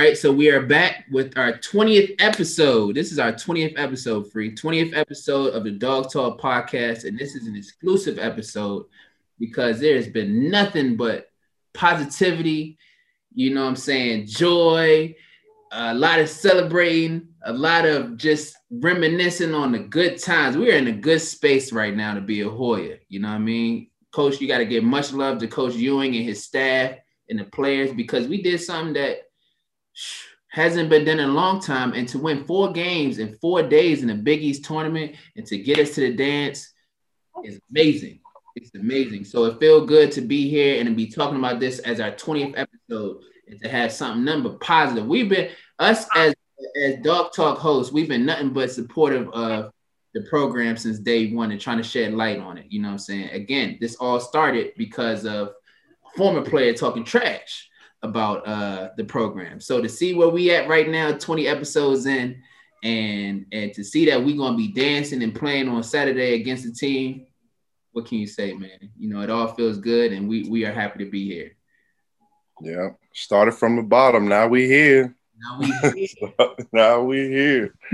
Right, so we are back with our 20th episode. This is our 20th episode, free 20th episode of the Dog Talk podcast. And this is an exclusive episode because there has been nothing but positivity, you know what I'm saying, joy, a lot of celebrating, a lot of just reminiscing on the good times. We're in a good space right now to be a Hoya, you know what I mean? Coach, you got to give much love to Coach Ewing and his staff and the players because we did something that hasn't been done in a long time. And to win four games in four days in the Big East tournament and to get us to the dance is amazing. It's amazing. So it feels good to be here and to be talking about this as our 20th episode and to have something number positive. We've been us as as Dog Talk hosts, we've been nothing but supportive of the program since day one and trying to shed light on it. You know what I'm saying? Again, this all started because of former player talking trash about uh the program. So to see where we at right now, 20 episodes in, and and to see that we're gonna be dancing and playing on Saturday against the team, what can you say, man? You know, it all feels good and we we are happy to be here. Yeah, started from the bottom. Now we here. Now we here. now we here.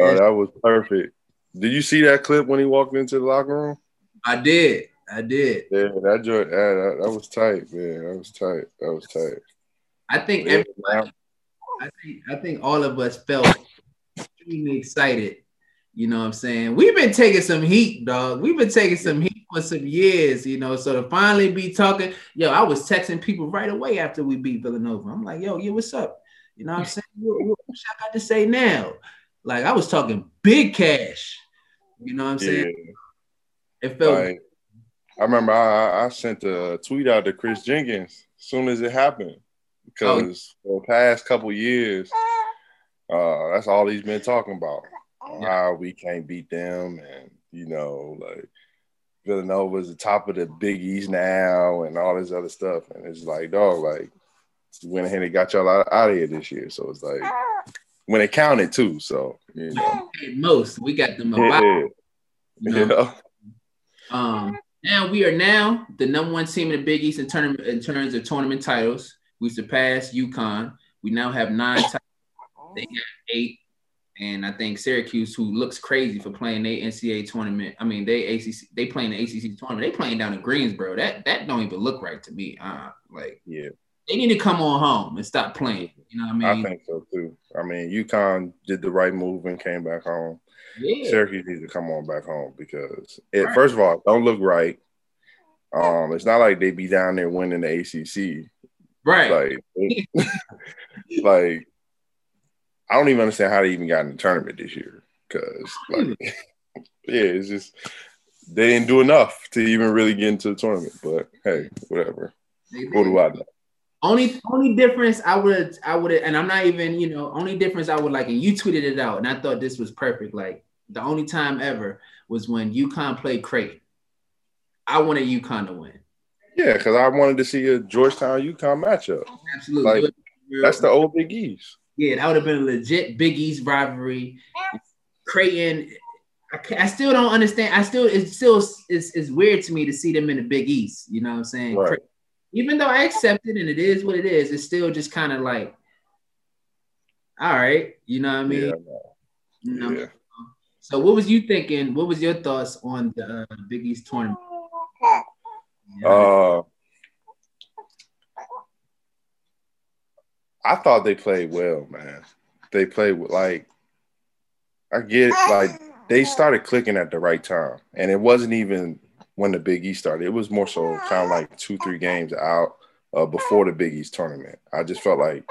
oh, that was perfect. Did you see that clip when he walked into the locker room? I did. I did. Yeah, that joint, yeah, that, that was tight, man. That was tight. That was tight. I think Yeah, everybody, I think I think all of us felt extremely excited. You know what I'm saying? We've been taking some heat, dog. We've been taking some heat for some years, you know. So to finally be talking, yo, I was texting people right away after we beat Villanova. I'm like, yo, yeah, what's up? You know what I'm saying? What, what, what I got to say now? Like I was talking big cash. You know what I'm saying? It felt Like, I remember I, I- I sent a tweet out to Chris Jenkins as soon as it happened because for the past couple years, uh, that's all he's been talking about. How we can't beat them, and you know, like Villanova's the top of the Big East now, and all this other stuff. And it's like, dog, like we went ahead and got y'all out, out of here this year. So it's like when it counted too. So you know, most we got them about. yeah, You know? yeah. Um, now we are now the number one team in the Big East in, tournament, in terms of tournament titles. We surpassed UConn. We now have nine titles. They got eight. And I think Syracuse, who looks crazy for playing their NCAA tournament. I mean, they ACC, they playing the ACC tournament. They playing down in Greensboro. That that don't even look right to me. Uh, like yeah. they need to come on home and stop playing. You know what I mean? I think so too. I mean, UConn did the right move and came back home. Yeah. Syracuse needs to come on back home because it, Right. first of all, don't look right. Um, it's not like they be down there winning the ACC. Right. Like, like I don't even understand how they even got in the tournament this year. Because, like, yeah, it's just they didn't do enough to even really get into the tournament. But hey, whatever. What do I know? Only only difference I would I would and I'm not even you know only difference I would like and you tweeted it out and I thought this was perfect like the only time ever was when UConn played Creighton. I wanted UConn to win. Yeah, because I wanted to see a Georgetown UConn matchup. Absolutely. Like, That's the old Big East. yeah that would have been a legit Big East rivalry. Creighton. I, I still don't understand. I still it's still it's, it's weird to me to see them in the Big East. You know what I'm saying? Right. Even though I accept it and it is what it is, it's still just kind of like, all right, you know what I mean? Yeah, You know? yeah. So what was you thinking? What was your thoughts on the uh, Big East tournament? Yeah. Uh, I thought they played well, man. They played with, like I get like they started clicking at the right time, and it wasn't even when the Big East started. It was more so kind of like two, three games out uh, before the Big East tournament. I just felt like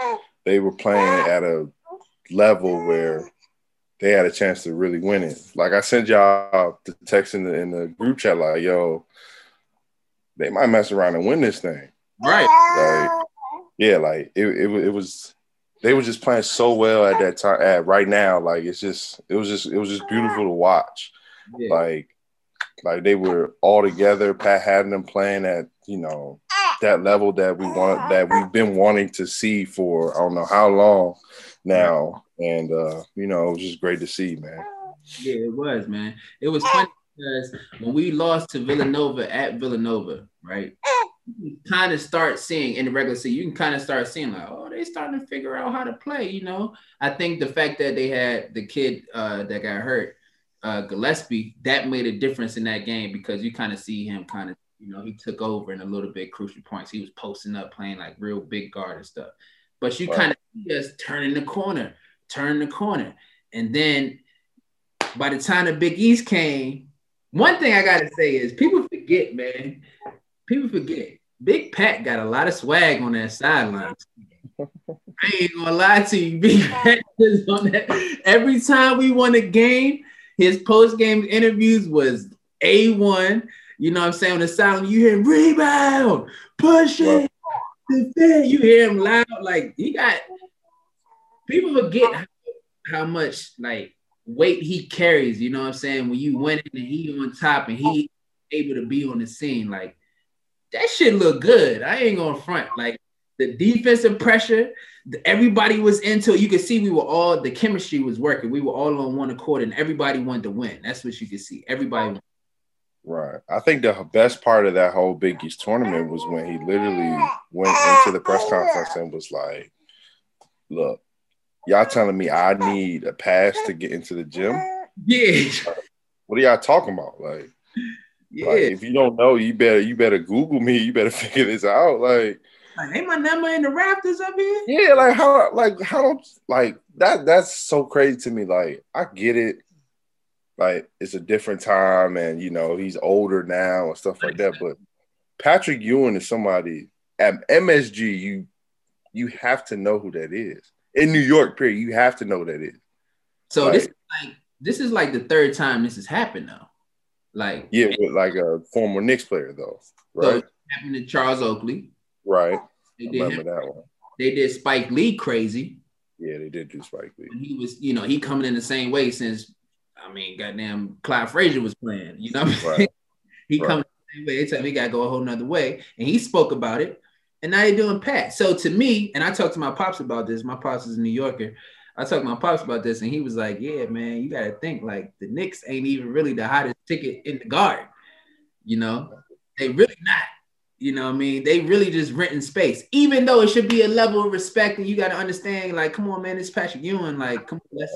they were playing at a level where they had a chance to really win it. Like I sent y'all the text in the, in the group chat, like, "Yo, they might mess around and win this thing." right. Like, yeah, like it, it, it was. They were just playing so well at that time. At right now, like it's just, it was just, it was just beautiful to watch. Yeah. Like, like they were all together. Pat having them playing at you know that level that we want, that we've been wanting to see for I don't know how long now, and uh, you know it was just great to see, man. Yeah, it was, man. It was funny because when we lost to Villanova at Villanova, right? You kind of start seeing in the regular season, you can kind of start seeing like, oh, they starting to figure out how to play. You know, I think the fact that they had the kid uh, that got hurt, uh, Gillespie, that made a difference in that game because you kind of see him kind of, you know, he took over in a little bit crucial points. He was posting up, playing like real big guard and stuff. But you right. kind of see us turning the corner, turn the corner, and then by the time the Big East came, one thing I gotta say is people forget, man. People forget. Big Pat got a lot of swag on that sideline. I ain't gonna lie to you. Big Pat is on that. Every time we won a game, his post-game interviews was A1. You know what I'm saying? On the sideline, you hear him rebound, push it, defend. You hear him loud. Like he got people forget how, how much like weight he carries, you know what I'm saying? When you went in and he on top and he able to be on the scene, like that shit look good. I ain't gonna front. Like the defensive pressure, everybody was into. You could see we were all the chemistry was working. We were all on one accord and everybody wanted to win. That's what you could see. Everybody Right. I think the best part of that whole Big East tournament was when he literally went into the press conference and was like, look, y'all telling me I need a pass to get into the gym? Yeah. What are y'all talking about? Like, yeah. Like, if you don't know, you better you better Google me. You better figure this out. Like, like ain't my number in the rafters up here? Yeah, like how like how don't like that that's so crazy to me. Like, I get it. Like it's a different time and you know he's older now and stuff like that. But Patrick Ewing is somebody at MSG, you you have to know who that is in New York, period. You have to know that is. So like, this is like this is like the third time this has happened though. Like yeah, but like a former Knicks player though, right? So happened to Charles Oakley, right? They did remember that one. They did Spike Lee crazy. Yeah, they did do Spike Lee. And he was, you know, he coming in the same way since I mean, goddamn, Clyde Frazier was playing. You know, right. he right. coming the same way. They tell me he got to go a whole nother way, and he spoke about it and now you're doing Pat. So to me, and I talked to my pops about this. My pops is a New Yorker. I talked to my pops about this, and he was like, "Yeah, man, you got to think like the Knicks ain't even really the hottest ticket in the guard. You know, they really not. You know, I mean, they really just renting space. Even though it should be a level of respect, and you got to understand, like, come on, man, it's Patrick Ewing. Like, come on,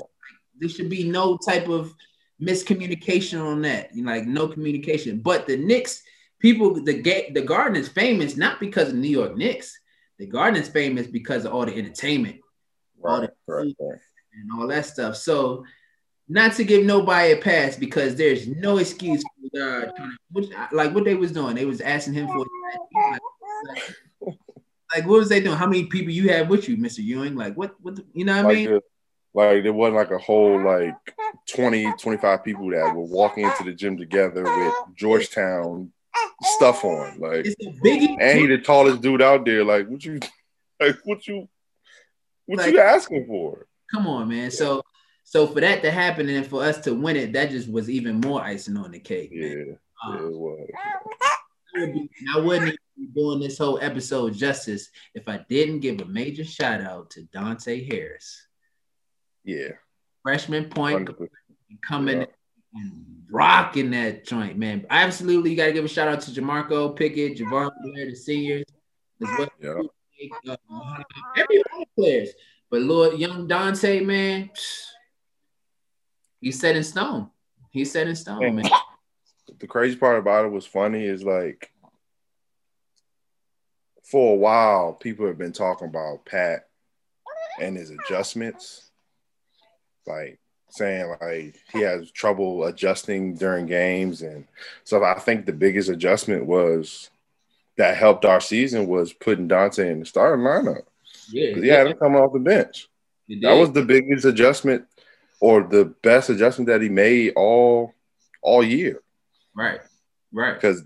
there should be no type of miscommunication on that. You know, like, no communication. But the Knicks." People the the garden is famous not because of New York Knicks. The garden is famous because of all the entertainment, right, all the right, right. and all that stuff. So not to give nobody a pass because there's no excuse for uh, which, like what they was doing. They was asking him for like, like, like, what was they doing? How many people you have with you, Mr. Ewing? Like what what the, you know what like I mean? The, like there wasn't like a whole like 20, 25 people that were walking into the gym together with Georgetown stuff on. Like, and he the tallest dude out there. Like, what you, like, what you, what like, you asking for? Come on, man. So, so for that to happen and for us to win it, that just was even more icing on the cake. Yeah, um, yeah it was. I wouldn't be doing this whole episode justice if I didn't give a major shout out to Dante Harris. Yeah. Freshman point 100%. coming yeah. And rocking that joint, man. Absolutely, you got to give a shout out to Jamorko Pickett, Jahvon Blair, the seniors, as well. Yeah. Uh, every players, but Lord, young Dante, man, he's set in stone. He's set in stone, man. The crazy part about it was funny is like for a while, people have been talking about Pat and his adjustments. Like saying like he has trouble adjusting during games and so I think the biggest adjustment was that helped our season was putting Dante in the starting lineup. Yeah, he had him coming off the bench. That was the biggest adjustment or the best adjustment that he made all all year. Right. Right. Because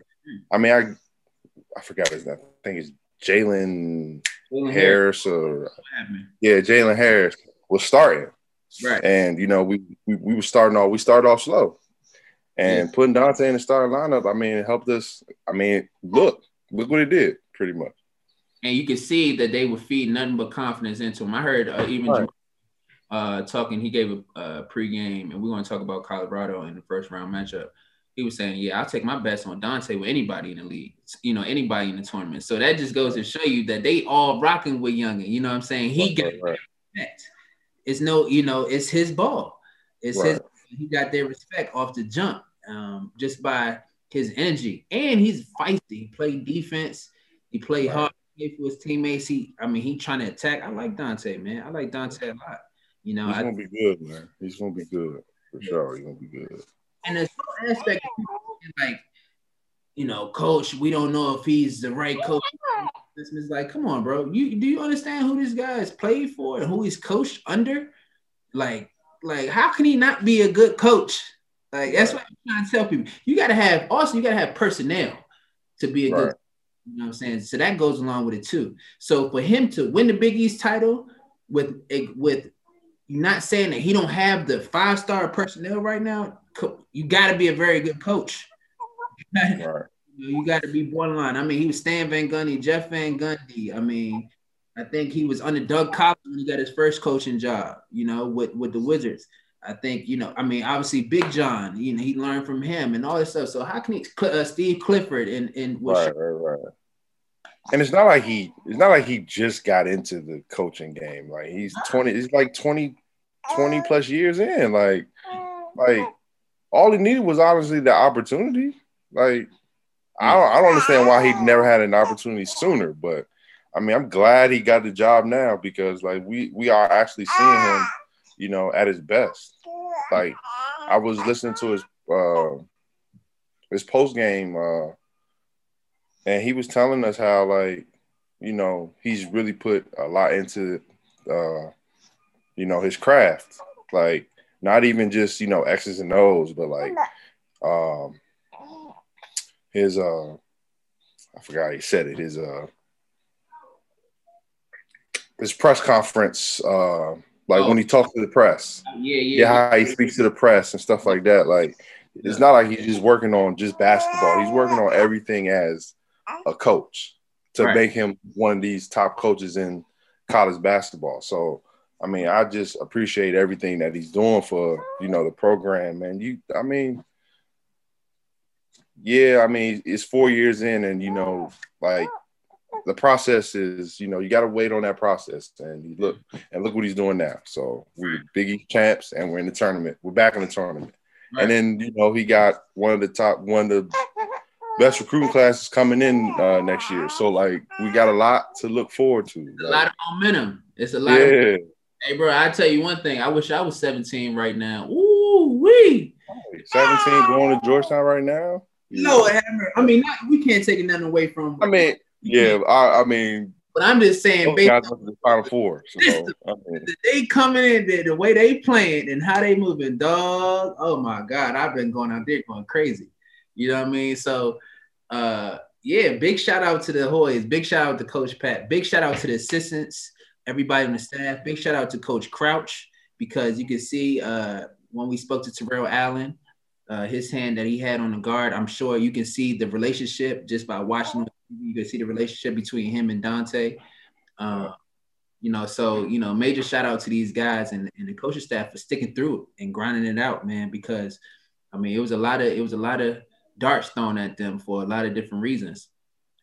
I mean I I forgot his name. I think it's Jalen Harris or yeah, Jalen Harris was starting. Right. And you know, we we, we were starting off, we started off slow. And yeah. putting Dante in the starting lineup, I mean, it helped us. I mean, look, look what it did, pretty much. And you can see that they were feeding nothing but confidence into him. I heard uh, even right. uh, talking, he gave a, a pregame, and we're going to talk about Colorado in the first round matchup. he was saying, "Yeah, I'll take my best on Dante with anybody in the league, you know, anybody in the tournament." So that just goes to show you that they all rocking with Youngin. You know what I'm saying? He got right. respect. It's no, you know, it's his ball. It's right. his. He got their respect off the jump, um, just by his energy, and he's feisty. He played defense. He played right. hard for his teammates. He, I mean, he trying to attack. I like Dante, man. I like Dante a lot. You know, he's gonna be good, man. He's gonna be good for sure. He's gonna be good. And there's no aspect like, you know, coach, we don't know if he's the right coach. It's like, come on, bro. You do you understand who this guy is played for and who he's coached under? Like, like, how can he not be a good coach? Like, that's what I'm trying to tell people. You gotta have also you gotta have personnel to be a right. good you know what I'm saying? So that goes along with it too. So for him to win the Big East title with with you not saying that he don't have the five star personnel right now, you got to be a very good coach. Right. You got to be borderline. I mean, he was Stan Van Gundy, Jeff Van Gundy. I mean, I think he was under Doug Collins when he got his first coaching job. You know, with with the Wizards. I think you know. I mean, obviously, Big John. You know, he learned from him and all this stuff. So how can he? Uh, Steve Clifford and and right, right, right. And it's not like he. It's not like he just got into the coaching game. Like he's twenty. He's like 20, 20 plus years in. Like, like all he needed was honestly the opportunity. Like, I don't, I don't understand why he never had an opportunity sooner. But I mean, I'm glad he got the job now because like we we are actually seeing him, you know, at his best. Like, I was listening to his uh, his post game, uh, and he was telling us how like, you know, he's really put a lot into, uh, you know, his craft. Like, not even just you know X's and O's, but like um his uh I forgot he said it his uh his press conference uh like oh. when he talks to the press yeah yeah, yeah how he speaks to the press and stuff like that like it's not like he's just working on just basketball he's working on everything as a coach to right. make him one of these top coaches in college basketball so I mean, I just appreciate everything that he's doing for you know the program, man. You, I mean, yeah, I mean, it's four years in, and you know, like the process is, you know, you got to wait on that process, and you look and look what he's doing now. So we're Big East champs, and we're in the tournament. We're back in the tournament, right. and then you know he got one of the top, one of the best recruiting classes coming in uh, next year. So like we got a lot to look forward to. Like, a lot of momentum. It's a lot. Yeah. Of- Hey, bro, I tell you one thing. I wish I was 17 right now. Ooh, wee. 17 going to Georgetown right now? No, I mean, not, we can't take nothing away from. I mean, yeah, I, I mean, but I'm just saying, based on the final four. So, the, I mean. they coming in there, the way they playing and how they moving, dog. Oh my God, I've been going out there going crazy. You know what I mean? So, uh, yeah, big shout out to the Hoyas. Big shout out to Coach Pat. Big shout out to the assistants everybody on the staff. Big shout out to Coach Crouch because you can see uh, when we spoke to Terrell Allen, uh, his hand that he had on the guard. I'm sure you can see the relationship just by watching. You can see the relationship between him and Dante. Uh, you know, so you know, major shout out to these guys and, and the coaching staff for sticking through it and grinding it out, man. Because I mean, it was a lot of it was a lot of darts thrown at them for a lot of different reasons,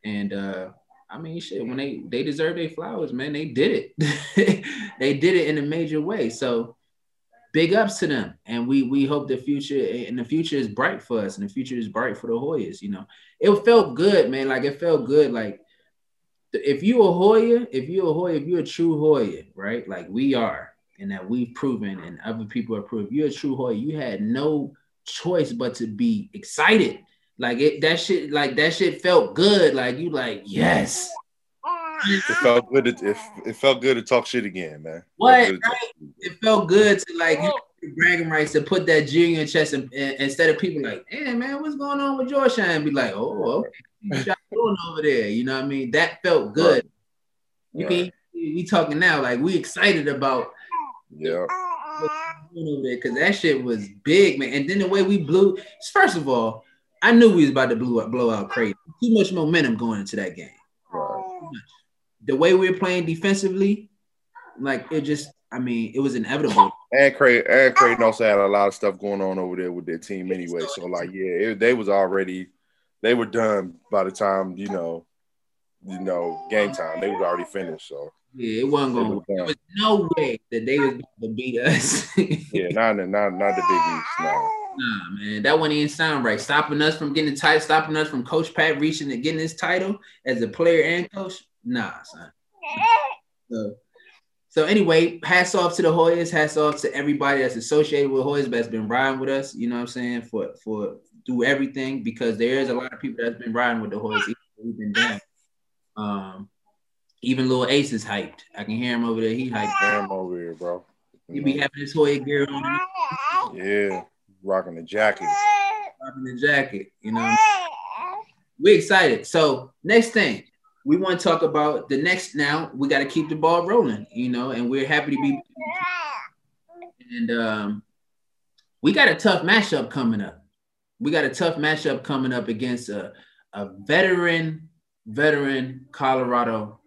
and uh, I mean, shit, when they they deserve their flowers, man, they did it. they did it in a major way. So big ups to them. And we we hope the future and the future is bright for us and the future is bright for the Hoyas. You know, it felt good, man. Like it felt good. Like if you a Hoya, if you're a Hoya, if you're a true Hoya, right? Like we are, and that we've proven and other people have proved, you're a true Hoya, you had no choice but to be excited like it that shit, like that shit felt good. Like you like, yes. It felt good to, it, it felt good to talk shit again, man. What right? It felt good to like oh. bragging rights to put that G in your chest and, and, instead of people like, hey man, what's going on with Georgetown? And be like, oh, okay, what doing over there? You know what I mean? That felt good. You right. can we talking now, like we excited about yeah because that shit was big, man. And then the way we blew, first of all, I knew we was about to blow out, blow out crazy. Too much momentum going into that game. The way we were playing defensively, like it just I mean, it was inevitable. And Creighton, and Creighton also had a lot of stuff going on over there with their team anyway. So like, yeah, it, they was already, they were done by the time you know, you know, game time. They was already finished. So yeah, it wasn't going. There was no way that they was going to beat us. yeah, not not not the Big East. No. Nah, man, that one didn't sound right. Stopping us from getting the title, stopping us from Coach Pat reaching and getting his title as a player and coach. Nah, son. So, so anyway, hats off to the Hoyas, hats off to everybody that's associated with Hoyas that's been riding with us, you know what I'm saying, for for through everything because there is a lot of people that's been riding with the Hoyas. We've been down. Um, even little Ace is hyped. I can hear him over there. He hyped. Hear him over here, bro. He be having his Hoya gear on. Yeah, rocking the jacket. Rocking the jacket, you know. We excited. So next thing, we want to talk about the next now. We got to keep the ball rolling, you know, and we're happy to be. And um, we got a tough matchup coming up. We got a tough matchup coming up against a, a veteran, veteran Colorado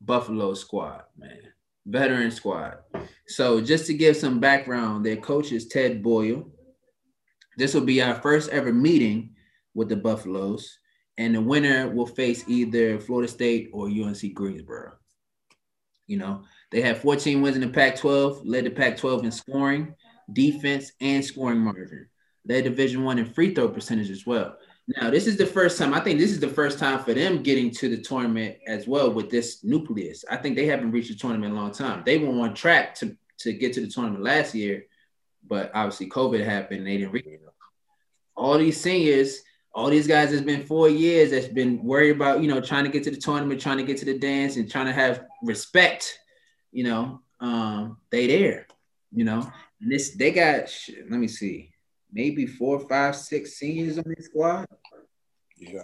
Buffalo squad, man. Veteran squad. So just to give some background, their coach is Tad Boyle. This will be our first ever meeting with the Buffaloes and the winner will face either Florida State or UNC Greensboro. You know, they have 14 wins in the Pac 12, led the Pac 12 in scoring, defense, and scoring margin. Led Division One in free throw percentage as well. Now, this is the first time, I think this is the first time for them getting to the tournament as well with this nucleus. I think they haven't reached the tournament a long time. They were on track to, to get to the tournament last year, but obviously COVID happened. They didn't reach it. All these seniors, all these guys has been four years that's been worried about you know trying to get to the tournament trying to get to the dance and trying to have respect you know um they there you know. And this they got let me see maybe four five six seniors on this squad. Yeah.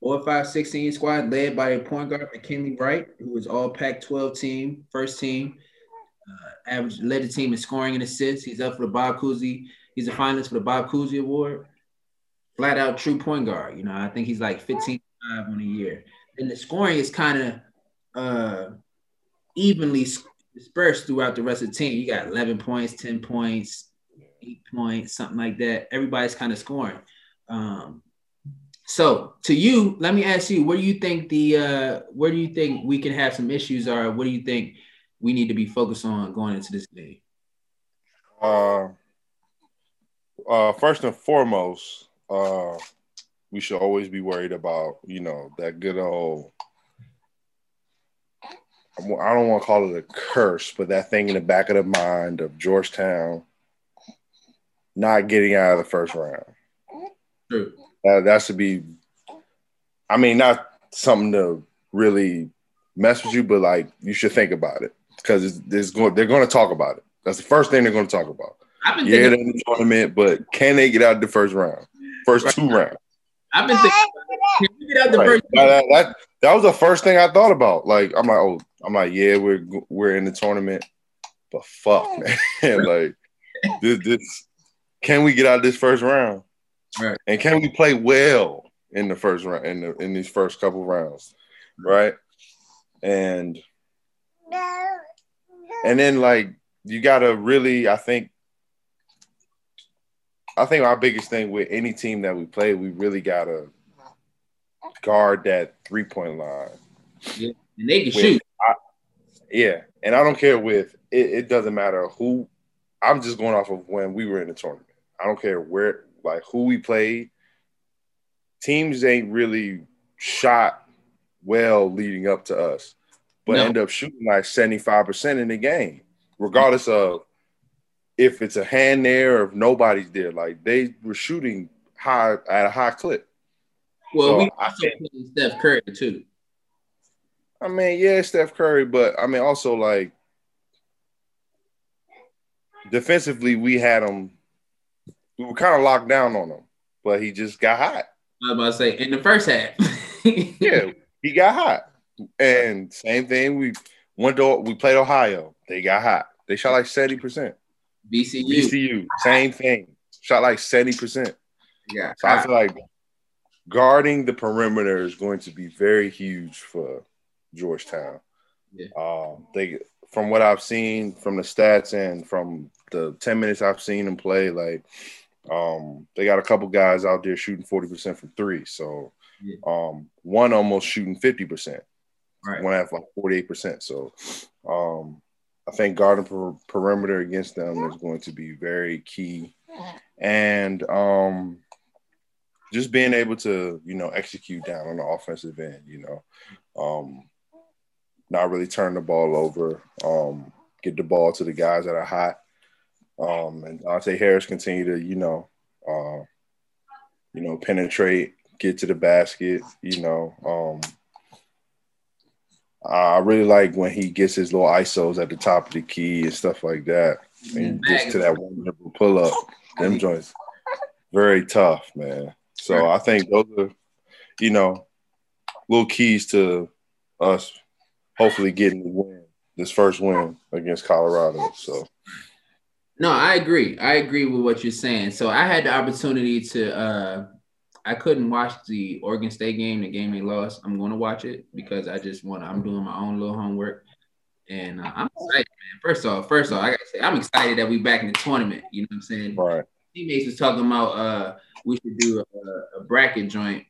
Four five six senior squad led by a point guard mckinley Wright, who was all pac 12 team first team. Uh, average led the team in scoring and assists. He's up for the bob cousy he's a finalist for the bob cousy award flat out true point guard. You know, I think he's like 15 5 on a year. And the scoring is kind of uh, evenly dispersed throughout the rest of the team. You got 11 points, 10 points, eight points, something like that. Everybody's kind of scoring. Um, so to you, let me ask you, where do you think the uh, where do you think we can have some issues or what do you think we need to be focused on going into this game? Uh, uh, first and foremost, uh, we should always be worried about, you know, that good old. I don't want to call it a curse, but that thing in the back of the mind of Georgetown not getting out of the first round. True. That, that should be, I mean, not something to really mess with you, but like you should think about it because it's, it's going. They're going to talk about it. That's the first thing they're going to talk about. I've been yeah, in the tournament, but can they get out of the first round? First right. two rounds. I've been thinking, can we get out the right. first? That, that, that was the first thing I thought about. Like I'm like, oh, I'm like, yeah, we're we're in the tournament, but fuck, man, like this, this, can we get out of this first round? Right. And can we play well in the first round in the in these first couple rounds, right? And and then like you gotta really, I think I think our biggest thing with any team that we play, we really gotta guard that three point line. Yeah, and they can with, shoot. I, yeah, and I don't care with it, it. doesn't matter who. I'm just going off of when we were in the tournament. I don't care where, like who we played. Teams ain't really shot well leading up to us, but no. end up shooting like 75 percent in the game, regardless of if it's a hand there or if nobody's there. Like they were shooting high at a high clip. Well, so we also playing Steph Curry too. I mean, yeah, Steph Curry, but I mean also like defensively, we had him. We were kind of locked down on him, but he just got hot. I was about to say in the first half. yeah, he got hot, and same thing. We went to we played Ohio. They got hot. They shot like seventy percent. VCU. VCU, same thing. Shot like 70%. Yeah. So I feel like guarding the perimeter is going to be very huge for Georgetown. Yeah. Um, they from what I've seen from the stats and from the 10 minutes I've seen them play, like um, they got a couple guys out there shooting 40% from three. So yeah. um, one almost shooting 50%. Right. One have like 48%. So um, I think guarding per- perimeter against them is going to be very key. And um, just being able to, you know, execute down on the offensive end, you know, um, not really turn the ball over, um, get the ball to the guys that are hot. Um, and Dante Harris continue to, you know, uh, you know, penetrate, get to the basket, you know. Um, I really like when he gets his little ISOs at the top of the key and stuff like that. And gets to that one pull up. Them joints very tough, man. So I think those are, you know, little keys to us hopefully getting the win, this first win against Colorado. So no, I agree. I agree with what you're saying. So I had the opportunity to uh I couldn't watch the Oregon State game, the game they lost. I'm going to watch it because I just want. I'm doing my own little homework, and uh, I'm excited, man. First off, first off, I gotta say I'm excited that we back in the tournament. You know what I'm saying? Right. Teammates was talking about uh we should do a, a bracket joint.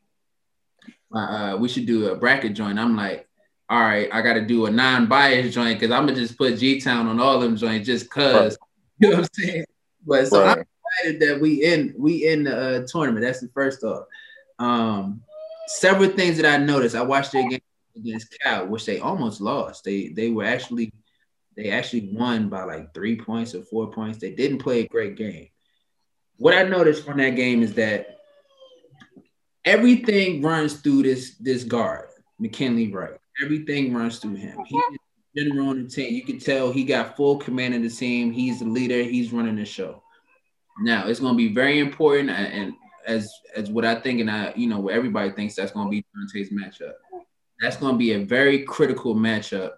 Uh, uh, we should do a bracket joint. I'm like, all right, I got to do a non-biased joint because I'm gonna just put G Town on all them joints just cause. Right. You know what I'm saying? But so right. I'm excited that we in we in the uh, tournament. That's the first off. Um, several things that I noticed. I watched their game against Cal, which they almost lost. They they were actually they actually won by like three points or four points. They didn't play a great game. What I noticed from that game is that everything runs through this this guard, McKinley Wright. Everything runs through him. He's general on the team. You can tell he got full command of the team. He's the leader. He's running the show. Now it's going to be very important, and as as what I think, and I you know what everybody thinks that's going to be Dante's matchup. That's going to be a very critical matchup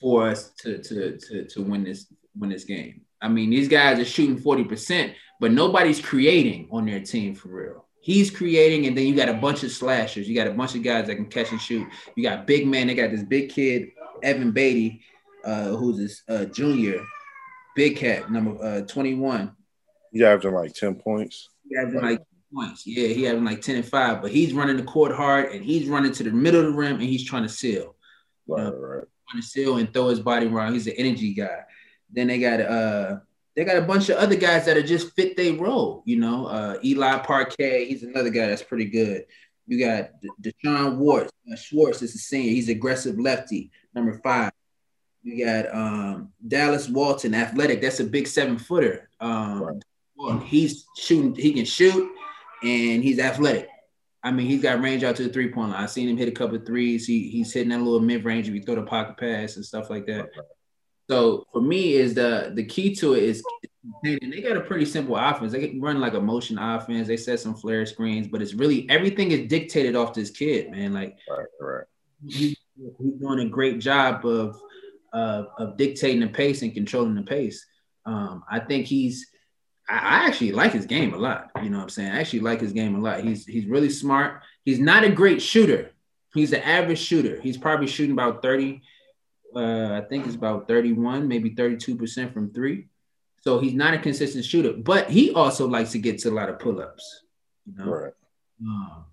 for us to to to to win this win this game. I mean, these guys are shooting forty percent, but nobody's creating on their team for real. He's creating, and then you got a bunch of slashers. You got a bunch of guys that can catch and shoot. You got big man. They got this big kid, Evan Battey, uh, who's this uh, junior, big cat, number uh, 21. He having like 10 points. He having like points. Yeah, he having like 10 and 5, but he's running the court hard and he's running to the middle of the rim and he's trying to seal. Right, uh, right. Trying to seal and throw his body around. He's an energy guy. Then they got uh they got a bunch of other guys that are just fit their role. You know, uh, Eli Parquet, he's another guy that's pretty good. You got D'Shawn Schwartz. Uh, Schwartz is a senior. He's aggressive lefty, number five. You got um, Dallas Walton, athletic. That's a big seven footer. Um, right. Well, he's shooting. He can shoot, and he's athletic. I mean, he's got range out to the three point line. I've seen him hit a couple of threes. He he's hitting that little mid range if you throw the pocket pass and stuff like that. So for me, is the the key to it is they got a pretty simple offense. They can run like a motion offense. They set some flare screens, but it's really everything is dictated off this kid, man. Like, right, right. He, he's doing a great job of uh, of dictating the pace and controlling the pace. Um, I think he's. I, I actually like his game a lot. You know what I'm saying? I actually like his game a lot. He's he's really smart. He's not a great shooter. He's an average shooter. He's probably shooting about 30 uh, I think it's about 31, maybe 32% from three. So he's not a consistent shooter, but he also likes to get to a lot of pull-ups. You know? Right. Um,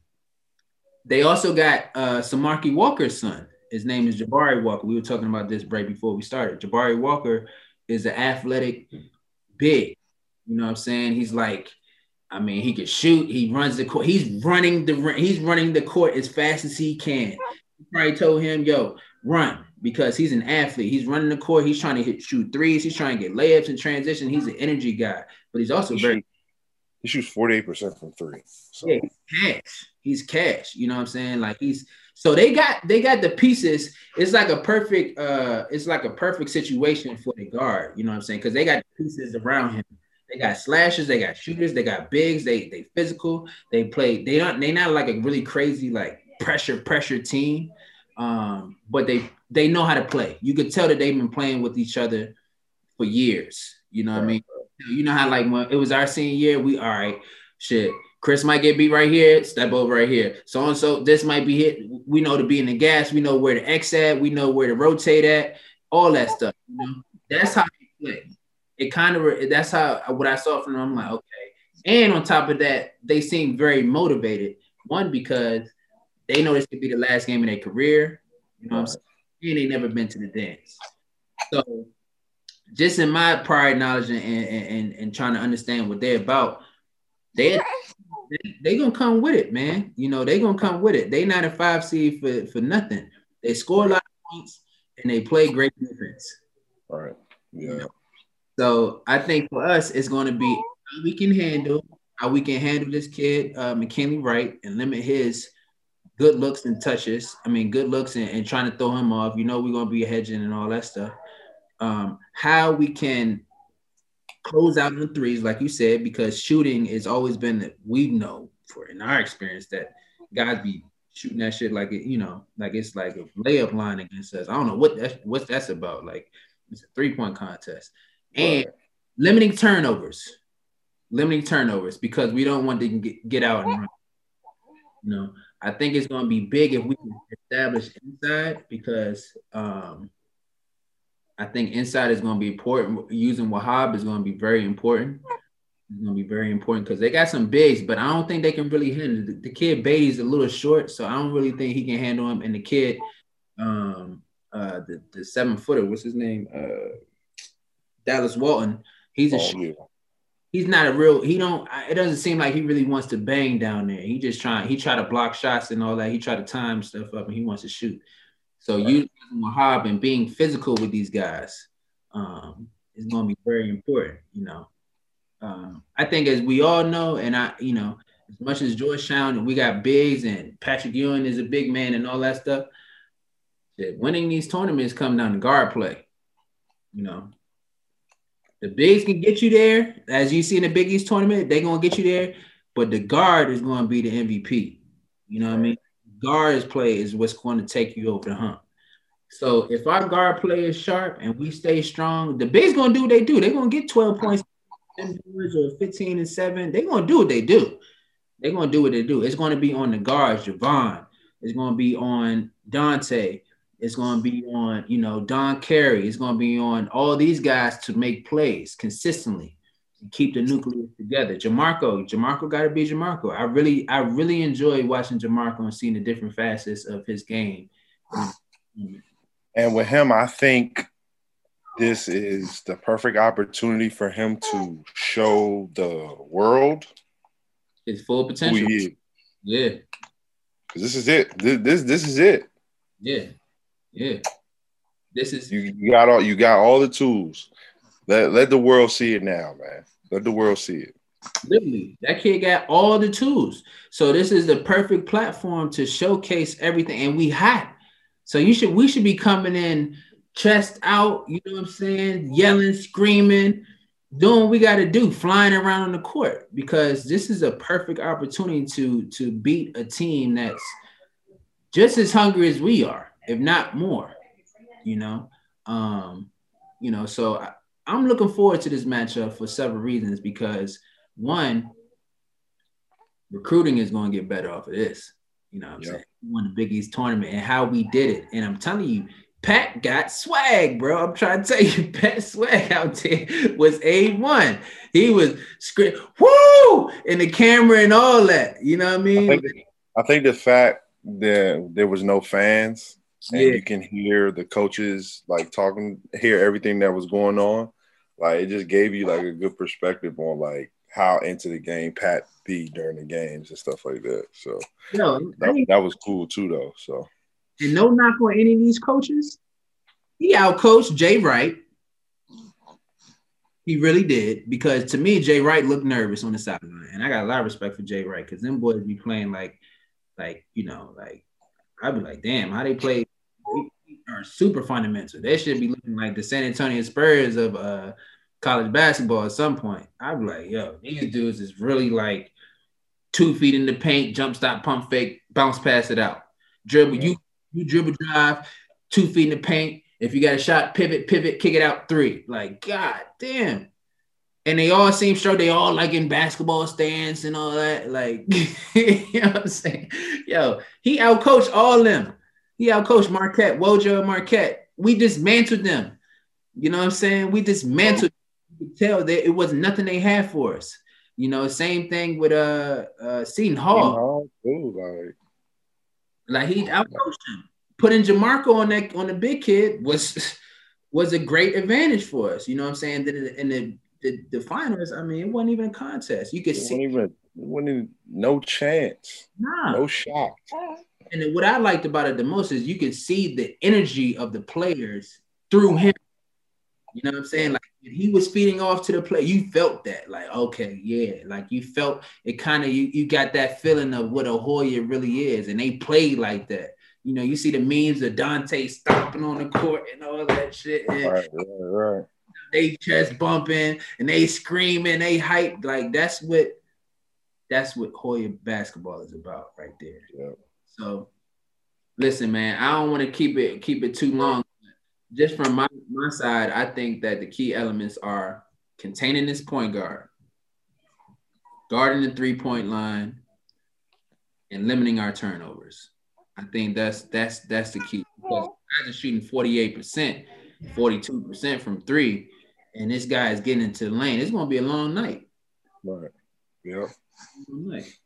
they also got uh, Samaki Walker's son. His name is Jabari Walker. We were talking about this right before we started. Jabari Walker is an athletic big. You know what I'm saying? He's like, I mean, he can shoot. He runs the court. He's running the he's running the court as fast as he can. He probably told him, "Yo, run," because he's an athlete. He's running the court. He's trying to hit, shoot threes. He's trying to get layups in transition. He's an energy guy, but he's also he very. Shoot, he shoots forty eight percent from three. So. Yeah, he's cash. He's cash. You know what I'm saying? Like he's so they got they got the pieces. It's like a perfect uh it's like a perfect situation for the guard. You know what I'm saying? Because they got the pieces around him. They got slashes, they got shooters, they got bigs, they they physical, they play, they don't they not like a really crazy like pressure pressure team. Um, but they they know how to play. You could tell that they've been playing with each other for years. You know what I mean? You know how like when it was our senior year, we all right, shit. Chris might get beat right here, step over right here. So and so, this might be hit. We know to be in the gas. We know where to X at. We know where to rotate at. all that stuff. You know, that's how they play. It kind of that's how what I saw from them. I'm like, okay. And on top of that, they seem very motivated. One because they know this could be the last game of their career. You know what I'm saying? And they never been to the dance. So just in my prior knowledge and, and, and, and trying to understand what they're about, they they gonna come with it, man. You know, they gonna come with it. They not a five seed for, for nothing. They score a lot of points and they play great defense. All right. Yeah. So I think for us, it's going to be how we can handle how we can handle this kid, uh, McKinley Wright, and limit his good looks and touches. I mean, good looks and, and trying to throw him off. You know, we're going to be hedging and all that stuff. Um, how we can close out on threes, like you said, because shooting has always been that we know for in our experience that guys be shooting that shit like it, you know, like it's like a layup line against us. I don't know what that's what that's about. Like it's a three point contest and right. limiting turnovers, limiting turnovers because we don't want to get, get out and run. You know, I think it's going to be big if we can establish inside because um, I think inside is going to be important. Using Wahab is going to be very important. It's going to be very important because they got some bigs, but I don't think they can really handle the, the kid. Battey's a little short, so I don't really think he can handle him. And the kid, um, uh, the, the seven footer, what's his name? Uh, Dallas Walton. He's a oh, yeah. he's not a real. He don't. It doesn't seem like he really wants to bang down there. He just trying. He try to block shots and all that. He try to time stuff up and he wants to shoot. So right. using Wahab and being physical with these guys um, is going to be very important. You know, um, I think as we all know, and I, you know, as much as Georgetown and we got bigs and Patrick Ewing is a big man and all that stuff, that winning these tournaments come down to guard play. You know, the bigs can get you there, as you see in the Big East tournament, they're gonna get you there, but the guard is gonna be the MVP. You know what I mean? Guards play is what's going to take you over the hump. So if our guard play is sharp and we stay strong, the bigs gonna do what they do. They're gonna get 12 points or 15 and 7. They're gonna do what they do. They're gonna do what they do. It's gonna be on the guards, Jahvon. It's gonna be on Dante. It's going to be on, you know, Don Carey. It's going to be on all these guys to make plays consistently and keep the nucleus together. Jamorko, Jamorko got to be Jamorko. I really, I really enjoy watching Jamorko and seeing the different facets of his game. And with him, I think this is the perfect opportunity for him to show the world his full potential. Yeah, because this is it. This, this this is it. Yeah, yeah. This is you, you got all you got all the tools. Let let the world see it now, man. Let the world see it. Literally, that kid got all the tools. So this is the perfect platform to showcase everything, and we hot. So you should we should be coming in chest out. You know what I'm saying? Yelling, screaming, doing what we got to do, flying around on the court because this is a perfect opportunity to to beat a team that's just as hungry as we are if not more. You know, um, you know, so I, I'm looking forward to this matchup for several reasons because one, recruiting is going to get better off of this. You know what I'm yep. saying? We won the Big East tournament and how we did it. And I'm telling you, Pat got swag, bro. I'm trying to tell you, Pat swag out there was A1. He was screaming, whoo, in the camera and all that. You know what I mean? I think, I think the fact that there was no fans and yeah. you can hear the coaches like talking, hear everything that was going on. Like it just gave you like a good perspective on like how into the game Pat be during the games and stuff like that. So Yo, that, that was cool too, though. So and no knock on any of these coaches. He out coached Jay Wright. He really did because to me, Jay Wright looked nervous on the sideline, and I got a lot of respect for Jay Wright because them boys be playing like, like you know, like I'd be like, damn, how they play are super fundamental. They should be looking like the San Antonio Spurs of uh, college basketball at some point. Be like, yo, these dudes is really like two feet in the paint, jump stop, pump fake, bounce pass it out. Dribble, you you dribble drive, two feet in the paint. If you got a shot, pivot, pivot, kick it out three. Like, god damn. And they all seem sure they all like in basketball stands and all that. Like, you know what I'm saying? Yo, he outcoached all them. He outcoached Marquette, Wojo and Marquette. we dismantled them. You know what I'm saying? We dismantled. You could tell that it was nothing they had for us. You know, same thing with uh, uh Seton Hall. Too, like, like he outcoached him. Putting Jamorko on that on the big kid was was a great advantage for us. You know what I'm saying? Then in the, the, the finals, I mean, it wasn't even a contest. You could it see wasn't even, it wasn't even no chance, nah. no shot. And what I liked about it the most is you could see the energy of the players through him. You know what I'm saying? Like when he was feeding off to the play, you felt that. Like, okay, yeah. Like you felt it kind of you, you got that feeling of what a Hoya really is. And they played like that. You know, you see the memes of Dante stomping on the court and all that shit. And Right, right, right. they chest bumping and they screaming, they hype. Like that's what that's what Hoya basketball is about right there. Yeah. So listen, man, I don't want to keep it keep it too long. Just from my, my side, I think that the key elements are containing this point guard, guarding the three-point line, and limiting our turnovers. I think that's that's that's the key. Because guys are shooting 48%, 42% from three, and this guy is getting into the lane. It's gonna be a long night. Right. Yep. Like,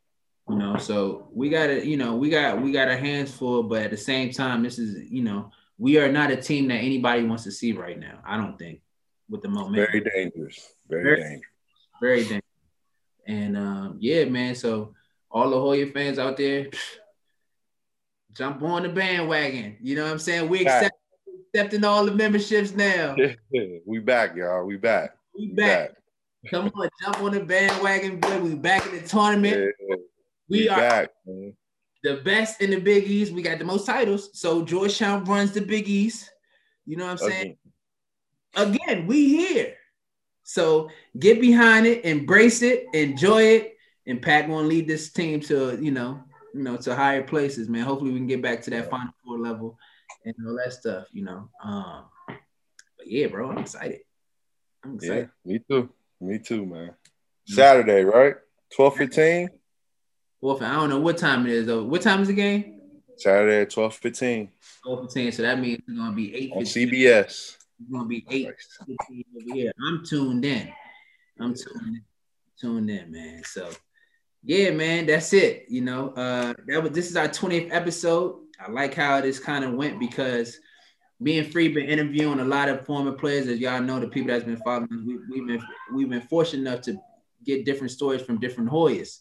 you know, so we got to, you know, we got we got our hands full, but at the same time, this is, you know, we are not a team that anybody wants to see right now. I don't think with the moment Very dangerous. Very, Very- dangerous. very dangerous. And um, yeah, man. So all the Hoya fans out there, jump on the bandwagon. You know what I'm saying? We accept accepting all the memberships now. we back, y'all. We back. We back. Come on, jump on the bandwagon, boy. We back in the tournament. Yeah, we, we are back, the best in the Big East. We got the most titles. So Georgetown runs the Big East. You know what I'm saying? Again. Again, we here. So get behind it, embrace it, enjoy it, and Pat gonna lead this team to you know, you know, to higher places, man. Hopefully we can get back to that Final Four level and all that stuff, you know. Um, but yeah, bro, I'm excited. I'm Yeah, me too. Me too, man. Saturday, right? 12 15? Wolf, I don't know what time it is though. What time is the game? Saturday at 12 15 12 15. So that means it's gonna be eight on. CBS. It's gonna be eight fifteen over here. I'm tuned in. I'm tuned in, tuned in, man. So yeah, man, that's it. You know, uh that was this is our 20th episode. I like how this kind of went because me and Free been interviewing a lot of former players. As y'all know, the people that's been following we, we've been we've been fortunate enough to get different stories from different Hoyas.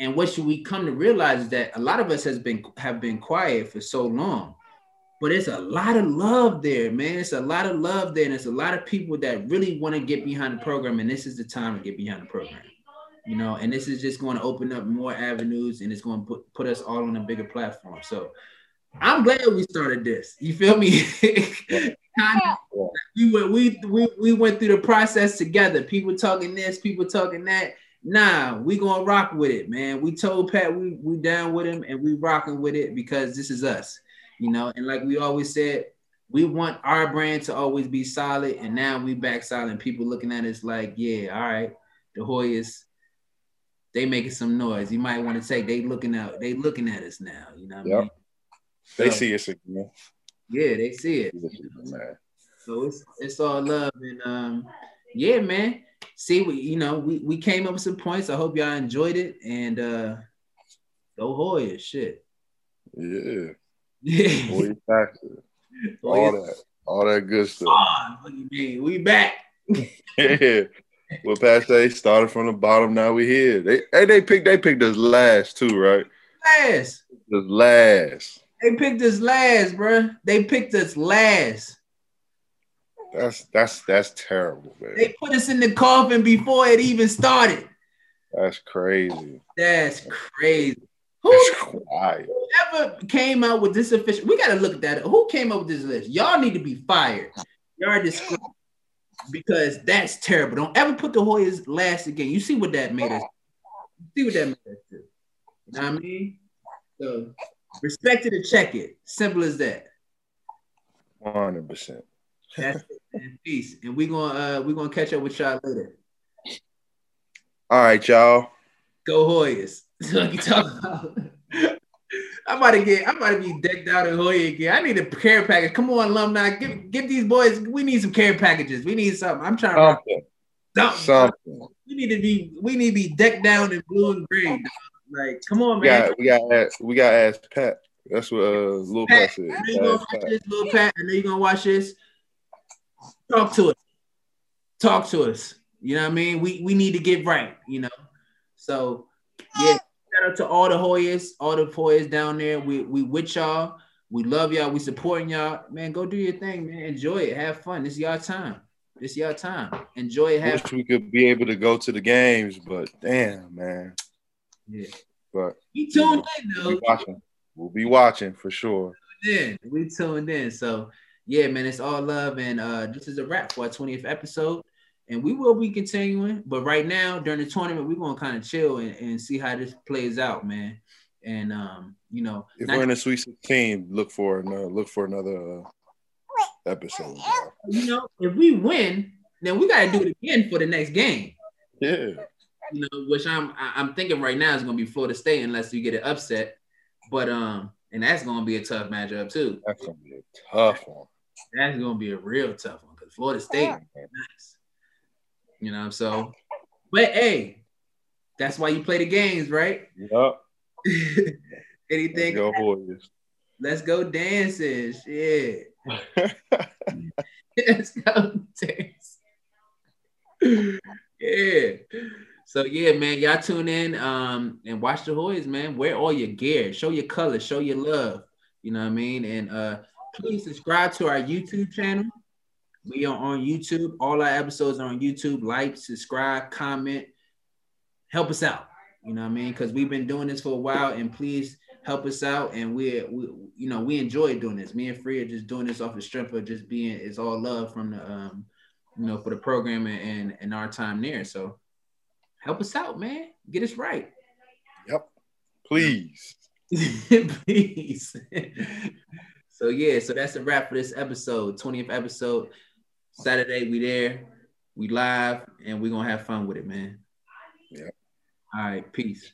And what should we come to realize is that a lot of us has been have been quiet for so long but it's a lot of love there, man. It's a lot of love there, and it's a lot of people that really want to get behind the program, and this is the time to get behind the program, you know. And this is just going to open up more avenues, and it's going to put put us all on a bigger platform. So I'm glad we started this. You feel me? we went we, we we went through the process together. People talking this, people talking that. Nah, we gonna rock with it, man. We told Pat we we down with him, and we rocking with it because this is us you know, and like we always said, we want our brand to always be solid, and now we back solid. And people looking at us like, yeah, all right, the Hoyas, they making some noise. You might want to take. They looking out. They looking at us now. You know what I Yep. mean? They So, see us again. Yeah, they see it. So it's it's all love and um, yeah, man. See, we you know we we came up with some points. I hope y'all enjoyed it and uh, go Hoyas, shit. Yeah. Yeah. Boy, factor. All that. All that good stuff. Ah, what do you mean? We back. Yeah. Well, Pat say started from the bottom. Now we here. They hey, they picked they picked us last too, right? Last. Just last. They picked us last, bruh. They picked us last. That's that's that's terrible, man. They put us in the coffin before it even started. That's crazy. That's crazy. Who ever came out with this official? We gotta look at that. Who came up with this list? Y'all need to be fired. Y'all are disgraced because that's terrible. Don't ever put the Hoyas last again. You see what that made us. See what that made us do. You know what I mean? So respect it and check it. Simple as that. One hundred percent. That's it. Peace. And we're gonna uh we're gonna catch up with y'all later. All right, y'all. Go Hoyas. What you talk about. I'm about to get. I'm about to be decked out in Hoya again. I need a care package. Come on, alumni, give give these boys. We need some care packages. We need something. I'm trying Something. to something. Something. We need to be. We need to be decked down in blue and green. Like, come on, We man. got we got ask, we got ask Pat. That's what uh Lil Pat Pat, said. I know you're gonna watch Pat. this, little Pat. I know you're gonna watch this. Talk to us. Talk to us. You know what I mean? We we need to get right. You know. So yeah, shout out to all the Hoyas, all the Hoyas down there. We we with y'all. We love y'all. We supporting y'all. Man, go do your thing, man. Enjoy it. Have fun. This is y'all time. This is y'all time. Enjoy it. Have Wish we could be able to go to the games, but damn, man. yeah. But We tuned in we'll though. be watching. We'll be watching for sure. in. We tuned in. So yeah, man, it's all love. And uh this is a wrap for our 20th episode. And we will be continuing. But right now, during the tournament, we're gonna kind of chill and, and see how this plays out, man. And um, you know, If not- we're in the Sweet 16, look for another look for another uh, episode. bro. you know, if we win, then we gotta do it again for the next game. Yeah. You know, which I'm I'm thinking right now is gonna be Florida State unless we get it upset. But um, and that's gonna be a tough matchup too. That's gonna be a tough one. That's gonna be a real tough one because Florida State nice. You know, so but hey, that's why you play the games, right? Yup. Anything? Go Warriors. Let's go dancing. Shit. Let's go dance. yeah. So yeah, man, y'all tune in um and watch the Hoys, man. Wear all your gear, show your color, show your love. You know what I mean? And uh please subscribe to our YouTube channel. We are on YouTube. All our episodes are on YouTube. Like, subscribe, comment, help us out. You know what I mean? Because we've been doing this for a while, and please help us out. And we're, we, you know, we enjoy doing this. Me and Free are just doing this off the strength of just being. It's all love from the, um, you know, for the program and, and our time there. So help us out, man. Get us right. Yep. Please. Please. so yeah, so that's a wrap for this episode, 20th episode. Saturday, we there, we live, and we're gonna have fun with it, man. Yep. All right, peace.